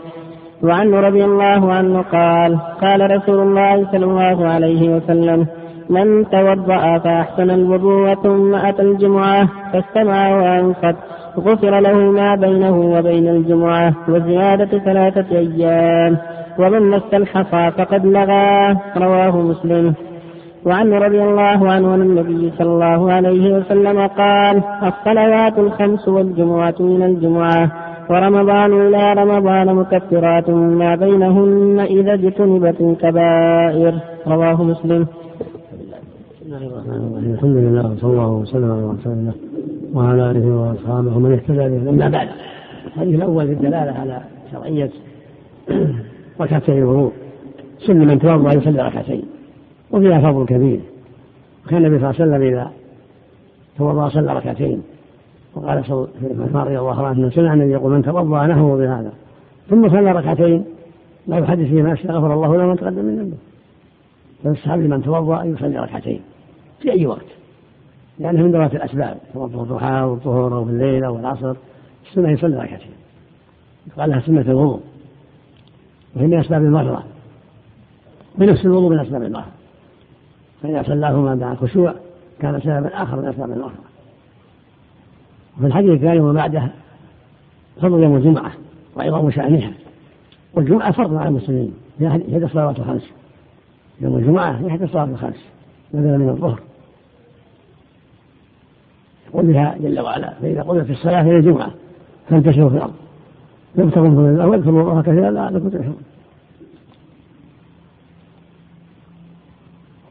وعنه رضي الله عنه قال قال رسول الله صلى الله عليه وسلم من توضأ فأحسن الوضوء ثم أتى الجمعة فاستمع وأنصت غفر له ما بينه وبين الجمعة وزيادة ثلاثة أيام ومن مس الحصى فقد لغى. رواه مسلم. وعنه رضي الله عنه عن النبي صلى الله عليه وسلم قال الصلوات الخمس والجمعة من الجمعة ورمضان إلى رمضان مكفرات ما بينهن إذا اجتنبت الكبائر. رواه مسلم. الله الرحمن الرحيم الحمد لله وصلى الله وسلم على رسول الله وعلى آله وأصحابه. ومن اهتدى به أما بعد الحديث الأول في الدلالة على شرعية ركعتي الوضوء. سن من توضا يصلي ركعتين وفيها فضل كبير. وكان النبي صلى الله عليه وسلم إذا توضا صلى ركعتين وقال عثمان رضي الله عنه سمع النبي يقول من توضا نحو بهذا ثم صلى ركعتين لا يحدث فيما غفر الله له من تقدم من ذنبه. فيستحب لمن توضا أن يصلي ركعتين في أي وقت لأنه من ذوات الأسباب توضؤ الضحى والظهر أو في الليل أو العصر السنة يصلي ركعتين. يقال لها سنة الوضوء وهي من أسباب المرة بنفس الوضوء من أسباب المرة فإذا صلاهما مع الخشوع كان سببا آخر من أسباب المرة وفي الحديث الثاني وما بعده فضل يوم الجمعة وعظام شأنها والجمعة فرض على المسلمين هي إحدى الصلوات الخمس. يوم الجمعة هي إحدى الصلوات الخمس. بدلا من الظهر. يقول بها جل وعلا فإذا قضيت الصلاة هي الجمعة فانتشروا في الأرض. يبتغوا من الله واذكروا الله كثيرا لعلكم تفلحون.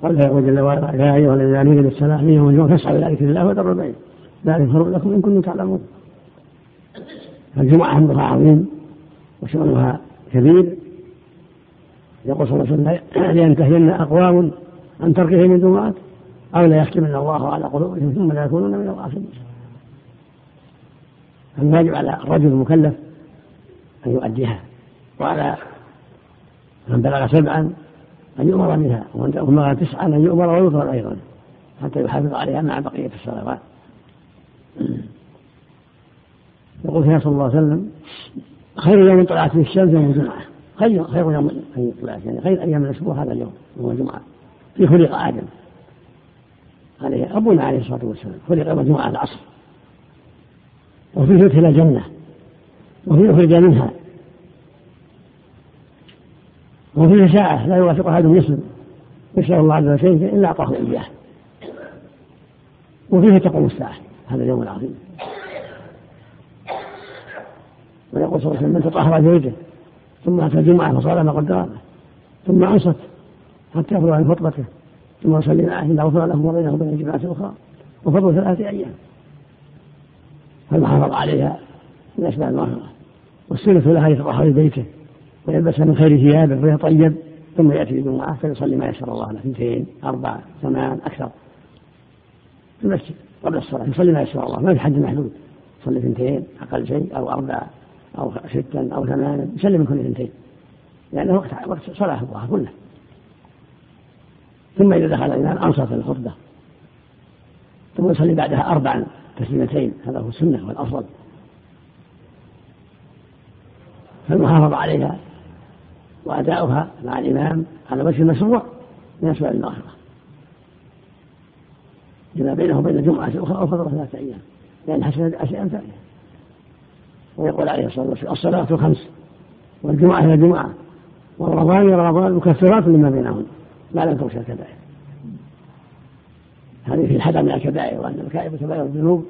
قال يقول جل وعلا يا أيها الذين آمنوا بالصلاه من يوم الجمعة فاسعوا إلى ذكر الله وذروا البيع. ذلك خير لكم إن كنتم تعلمون. الجمعة امرها عظيم وشأنها كبير. يقول صلى الله عليه وسلم لينتهين أقوام عن تركه من جمعات أو لا يختمن الله على قلوبهم ثم لا يكونون من الغافلين. الواجب على الرجل المكلف أن يؤديها. وعلى من بلغ سبعا أن يؤمر منها ومن بلغ تسعا أن يؤمر ويؤمر أيضا حتى يحافظ عليها مع بقية الصلوات. يقول فيها صلى الله عليه وسلم خير يوم طلعت فيه الشمس يوم الجمعة. خير خير يوم طلعت يعني خير أيام الأسبوع هذا اليوم يوم الجمعة. في خلق آدم. عليه أبونا عليه الصلاة والسلام. خلق يوم الجمعة العصر. وفيه يدخل الجنة. وفيه يخرج منها. وفيه ساعة لا يوافق أحد يسلم يسأل الله عز وجل إلا أعطاه إياه وفيه تقوم الساعة. هذا اليوم العظيم. ويقول صلى الله عليه وسلم من تطهر زوجه ثم أتى الجمعة فصلى ما قدر ثم أنصت حتى يفرغ عن خطبته ثم يصلي معه إلا غفر له ما بينه وبين الجماعة الأخرى وفضل ثلاثة أيام. فالمحافظة عليها؟ من أسباب المغفرة والسنة لها يتطهر بيته ويلبس من خير ثيابه ويطيب ثم يأتي الجمعة فيصلي ما يسر الله له اثنتين أربع ثمان أكثر في المسجد. قبل الصلاة. يصلي ما يسر الله. ما في حد محدود. يصلي اثنتين أقل شيء أو أربع أو ستا أو ثمانا يسلم من كل اثنتين. لأنه وقت وقت صلاة الضحى كله ثم إذا دخل الإمام أنصت الخطبة. ثم يصلي بعدها أربعا تسليمتين. هذا هو السنة والأفضل. فالمحافظة عليها وأداؤها مع الإمام على وجه المشروع من أسباب المغفرة لما بينه وبين الجمعة الأخرى أو فضل ثلاثة أيام. لأن حسنت أشياء ثانية ويقول عليه الصلاة والسلام الصلاة الخمس والجمعة إلى الجمعة. ورمضان إلى رمضان مكفرات لما بينهن. ما لم تغشى الكبائر. هذه في الحذر من الكبائر وأن الكبائر كبائر الذنوب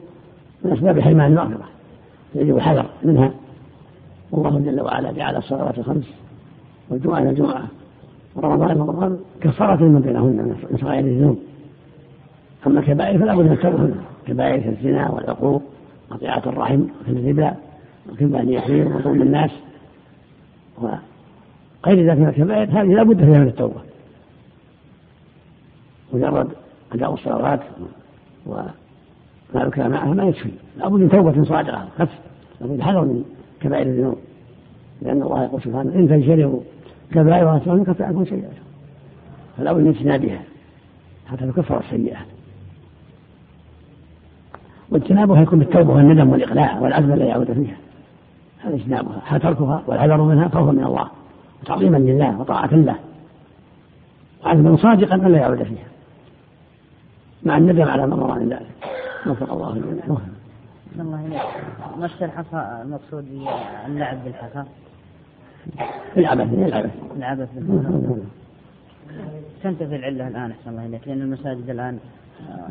من أسباب حرمان المغفرة. يجب الحذر منها. والله جل وعلا جعل الصلوات الخمس والجمعة إلى الجمعة. ورمضان إلى رمضان كفارة لما بينهن من صغائر الذنوب أما الكبائر فلا بد من التوبة كبائر الزنا والعقوق قطيعة الرحم وفي الربا وكلمة يحير وظلم الناس وغير ذلك من الكبائر هذه لا بد فيها من التوبة. مجرد أداء الصلوات وما ذكر معها ما يكفي. لا بد من توبة صادقة خف لابد حذر من كبائر الذنوب. لأن الله يقول سبحانه إن تجتنبوا كبائر يكفر عنكم سيئاتكم فلا بد من اجتنابها حتى تكفر السيئات واجتنابها يكون بالتوبة والندم والإقلاع والعزم لا يعود فيها. هذا اجتنابها. تركها والحذر منها خوفا من الله. وتعظيما لله وطاعة له. وعزما صادقا ألا يعود فيها. مع الندم على ما مر من ذلك. وفق الله الجميع الله إليك مس الحصى المقصود اللعب بالحصى؟ العبث العبث. العبث بالحصى. تنتفي العلة الآن أحسن الله إليك لأن المساجد الآن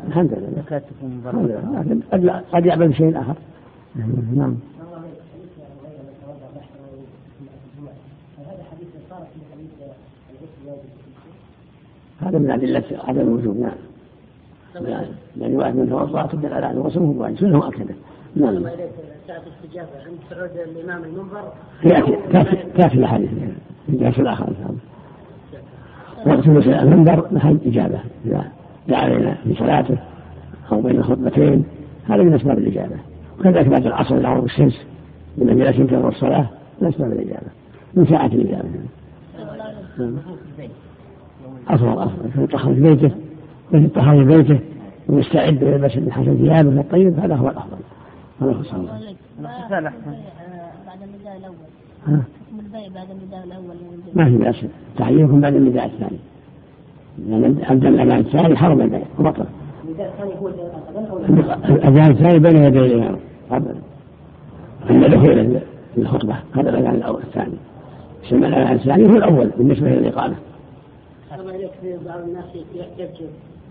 الحمد لله. تكاد تكون لكن قد يعمل بشيء آخر. نعم. هذا من أدلة عدم الوجوب نعم. يعني واحد من توضأ تدل على أنه غسله واجب سنة مؤكدة نعم. ساعة الاستجابة عند صعود الإمام المنبر؟ تأتي تأتي الأحاديث. في الآخر. وقت المنبر محل إجابة إذا دعا علينا في صلاته أو بين الخطبتين هذا من أسباب الإجابة. وكذلك بعد العصر إلى غروب الشمس من أجل تنتظر الصلاة من أسباب الإجابة. من ساعة الإجابة. أفضل أفضل. يطهر في بيته ويطهر في بيته ويستعد ويلبس من حسن ثيابه الطيب هذا هو الأفضل. هذا هو الصلاة بعد النداء الأول. ها؟ حكم البيع بعد النداء الأول ما في بأس. تحييكم بعد النداء الثاني. يعني أبدأ الأذان الثاني حرم البيع وبطل. النداء الثاني هو الأذان الثاني بين يدي الإمام أبدا أما دخول الخطبة. هذا الأذان الأول الثاني. سمع الأذان الثاني هو الأول بالنسبة للإقامة الله عليك في بعض الناس يحتج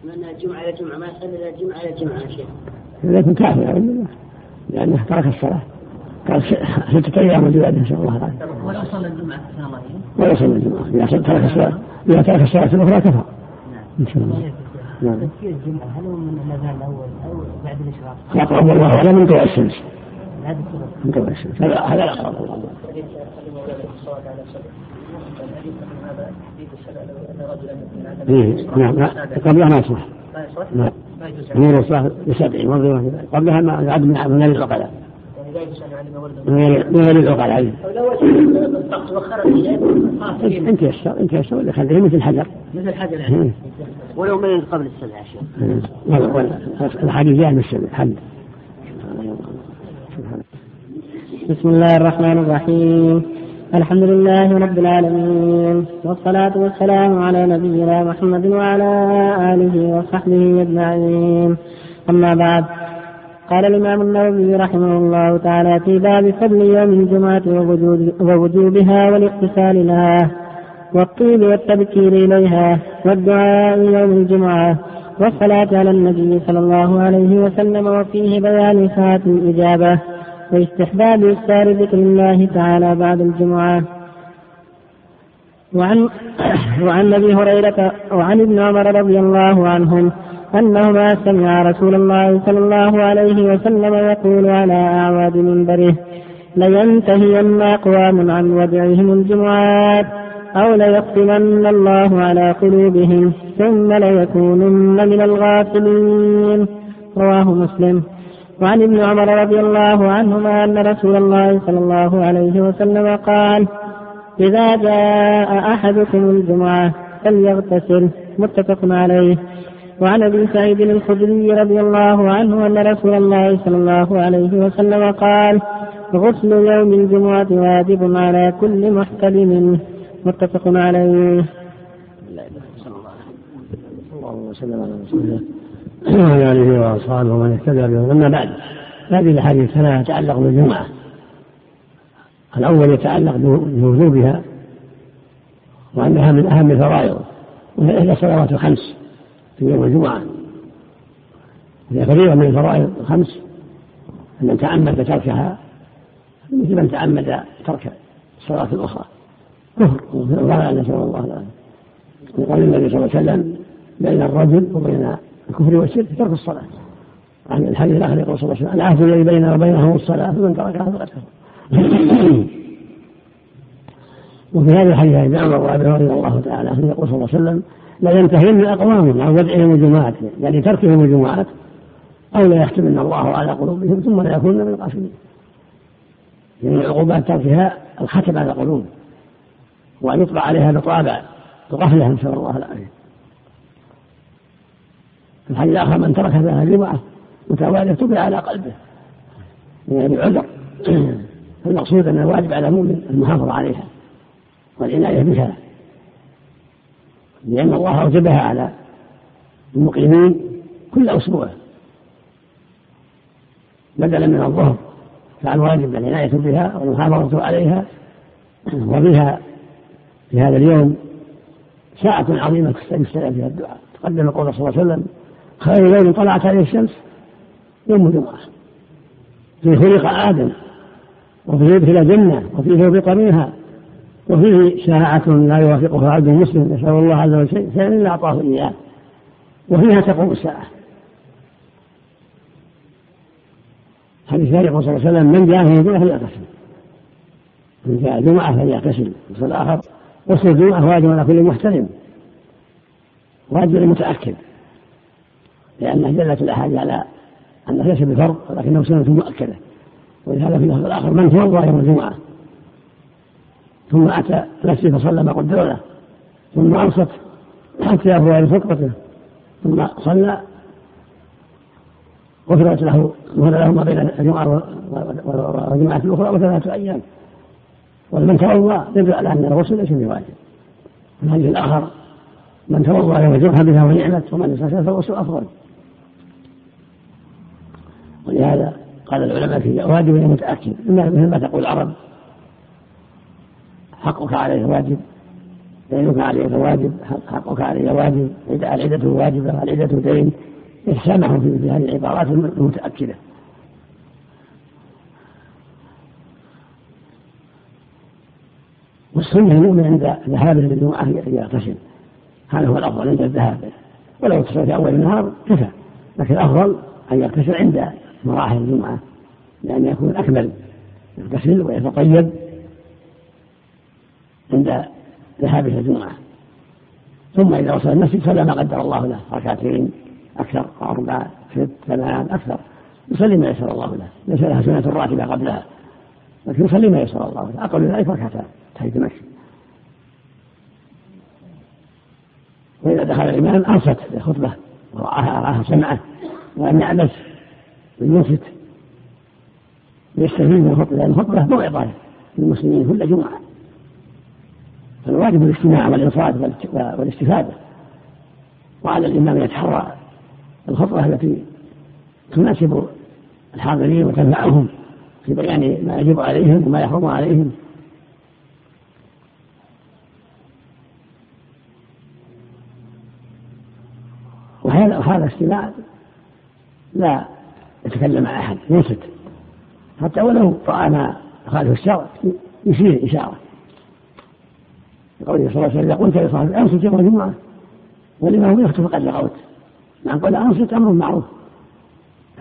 من الجمعة إلى الجمعة. ما يصلي إلى الجمعة إلى الجمعة يا شيخ. يكون كافر بالله. لأنه ترك الصلاة. قال ستة أيام وزيادة نسأل الله العافية ولو صلى الجمعة ولا صلى الجمعة إذا ترك الصلاة إذا ترك الصلاة الأخرى كفر إن شاء الله. نعم. تفكير الجمعة هل هو من الأذان الأول أو بعد الإشراق؟ الأقرب والله أعلم من طلوع الشمس. من طلوع الشمس. هذا هذا الأقرب والله أعلم. إيه، نعم قبلها ما يصلح. نعم. أمور الصلاة بسبع قبلها ما من من غير العقلاء من غير من غير العقلاء إنت يسر إنت يسر اللي خليه مثل حجر مثل حجر إيه. يعني ولو من قبل السبع يا شيخ. ولا- ولا- الحديث جاء من السبع حد. بسم الله الرحمن الرحيم. الحمد لله رب العالمين. والصلاة والسلام على نبينا محمد وعلى آله وصحبه أجمعين. أما بعد قال الإمام النووي رحمه الله تعالى في باب فضل يوم الجمعة ووجوبها والاغتسال لها والطيب والتبكير إليها والدعاء يوم الجمعة والصلاة على النبي صلى الله عليه وسلم وفيه بيان ساعة الإجابة واستحباب إكثار ذكر الله تعالى بعد الجمعة. وعن وعن أبي هريره وعن ابن عمر رضي الله عنهم أنهما سمع رسول الله صلى الله عليه وسلم يقول على أعواد منبره لينتهين أقوام عن ودعهم الجمعات أو ليختمن الله على قلوبهم ثم ليكونن من الغافلين. رواه مسلم. وعن ابن عمر رضي الله عنهما أن رسول الله صلى الله عليه وسلم قال إذا جاء أحدكم الجمعة فليغتسل. متفق عليه. وعن أبي سعيد الخدري رضي الله عنه أن رسول الله صلى الله عليه وسلم قال غسل يوم الجمعة واجب على كل محتلم. متفق عليه. الله وسلم على رسول الله وعلى آله وأصحابه ومن اهتدى بهم أما بعد هذه الأحاديث ثلاثة تتعلق بالجمعة. الأول يتعلق بوجوبها وأنها من أهم الفرائض وهي الصلوات الخمس. في يوم الجمعة. هي فريضة من الفرائض الخمس من تعمد تركها مثل من تعمد ترك الصلاه الاخرى كفر ولا نسال الله العافيه وقال النبي صلى الله عليه وسلم بين الرجل وبين الكفر والشرك ترك الصلاة. عن الحديث الآخر يقول صلى الله عليه وسلم العهد الذي بيننا وبينهم الصلاة فمن تركها فقد كفر. وفي هذا الحديث ابن عمر وابي هريره رضي الله تعالى عنه يقول صلى الله عليه وسلم لا ينتهين اقوام عن ودعهم الجمعات يعني تركهم الجمعات أو لا يختمن الله على قلوبهم ثم لا يكونون من الغافلين من عقوبات تركها الختم على القلوب وأن يطبع عليها بطابع الغفله نسأل الله العافية. الحديث الآخر من ترك ثلاث الجمعة متوالية طبع على قلبه يعني بعذر فالمقصود [CLEARS THROAT] أن الواجب على المؤمن المحافظة عليها والعناية بها. لأن الله أوجبها على المقيمين كل أسبوع. بدلا من الظهر فالواجب العناية بها والمحافظة عليها وبها في هذا اليوم ساعة عظيمة يستمع فيها الدعاء. تقدم قول صلى الله عليه وسلم خير يوم طلعت عليه الشمس يوم الجمعة. فيه خلق آدم وفيه يدخل جنة وفيه يبقى منها وفيه ساعة لا يوافقها عبد مسلم يسأل الله عز وجل شيئا إلا أعطاه إياه. وفيها تقوم الساعة. حديث يقول صلى الله عليه وسلم من جاء في الجمعة فليغتسل. من جاء الجمعة فليغتسل. الآخر غسل الجمعة واجب على كل محترم. واجب للمتأكد لأنه دلت الأحاديث على أنه ليس بفرض ولكنه سنة مؤكدة. ولهذا في الآخر من توضأ يوم الجمعة؟ ثم أتى نفسه فصلى ما قدر له ثم أنصت حتى يفرغ لخطبته ثم صلى غفرت له غفر له ما بين الجمعة والجمعة الأخرى وثلاثة أيام. ومن توضأ يدل على أن الغسل ليس بواجب. الحديث الآخر من توضأ يوم الجمعة بها ونعمت ومن استشهد فالغسل أفضل. ولهذا قال العلماء في واجب متأكد مثل ما تقول العرب حقك عليه واجب. دينك عليك واجب حقك علي واجب. العدة واجبة العدة دين. إحسانهم في هذه العبارات المتأكدة. والسنة المؤمن عند ذهابه للجمعة يغتسل. هذا هو الأفضل عند الذهاب. ولو اغتسل في أول النهار كفى لكن الأفضل أن يغتسل عند مراحل الجمعة لأن يكون أكمل. يغتسل ويتطيب. عند ذهابه الجمعة. ثم إذا وصل المسجد صلى ما قدر الله له ركعتين أكثر أربع ست ثمان أكثر. يصلي ما يسر الله له. ليس لها سنة راتبة قبلها لكن يصلي ما يسر الله له. أقل ذلك ركعتان تحية المسجد وإذا دخل الإمام أنصت للخطبة ورآها أراها سمعه ولم يعبث وينصت ويستفيد من الخطبة لأن الخطبة موعظة للمسلمين كل جمعة. فالواجب الاجتماع والإنصات والاستفادة. وعلى الإمام يتحرى الخطبة التي تناسب الحاضرين وتنفعهم في بيان ما يجب عليهم وما يحرم عليهم. وهذا وهذا الاستماع لا يتكلم مع أحد ينصت. حتى ولو رأى ما يخالف الشرع يشير اشاره لقوله صلى الله عليه وسلم إذا قلت لصاحبك انصت يوم الجمعة. والامام يخطب فقد لغوت نعم قول انصت أمر معروف.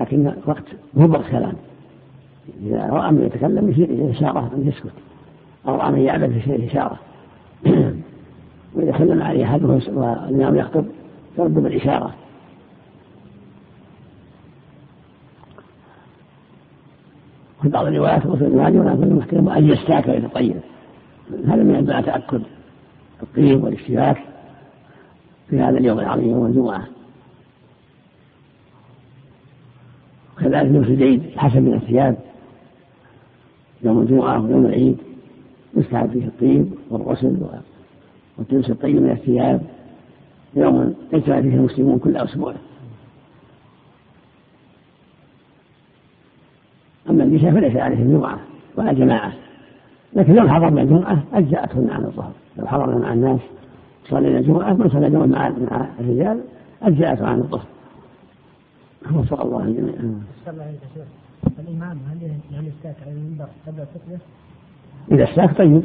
لكن وقت مو كلام. إذا رأى من يتكلم يشير إشارة أن يسكت. أو رأى من يعبد يشير إشارة. [CLEARS THROAT] وإذا سلم عليه احد والإمام يخطب ترد بالإشارة. في بعض الروايات وصل المهاجر ولكن المحكم أن يستاك ويتطيب. هذا من ادعاء تاكد الطيب والاشتباك في هذا اليوم العظيم يوم الجمعه وكذلك لبس العيد حسب من الثياب. يوم الجمعة ويوم العيد يستحب فيه الطيب والغسل والتلبس الطيب من الثياب. يوم يجتمع فيه المسلمون كل أسبوع. أما النساء فليس عليهم جمعة ولا جماعة. لكن لو حضرنا الجمعة أجزأتهن عن الظهر لو حضرنا مع الناس صلينا الجمعة من صلى الجمعة مع الرجال أجزأته عن الظهر وفق الله الجميع. الإمام هل يستاك على المنبر قبل الخطبة؟ إذا استاك طيب.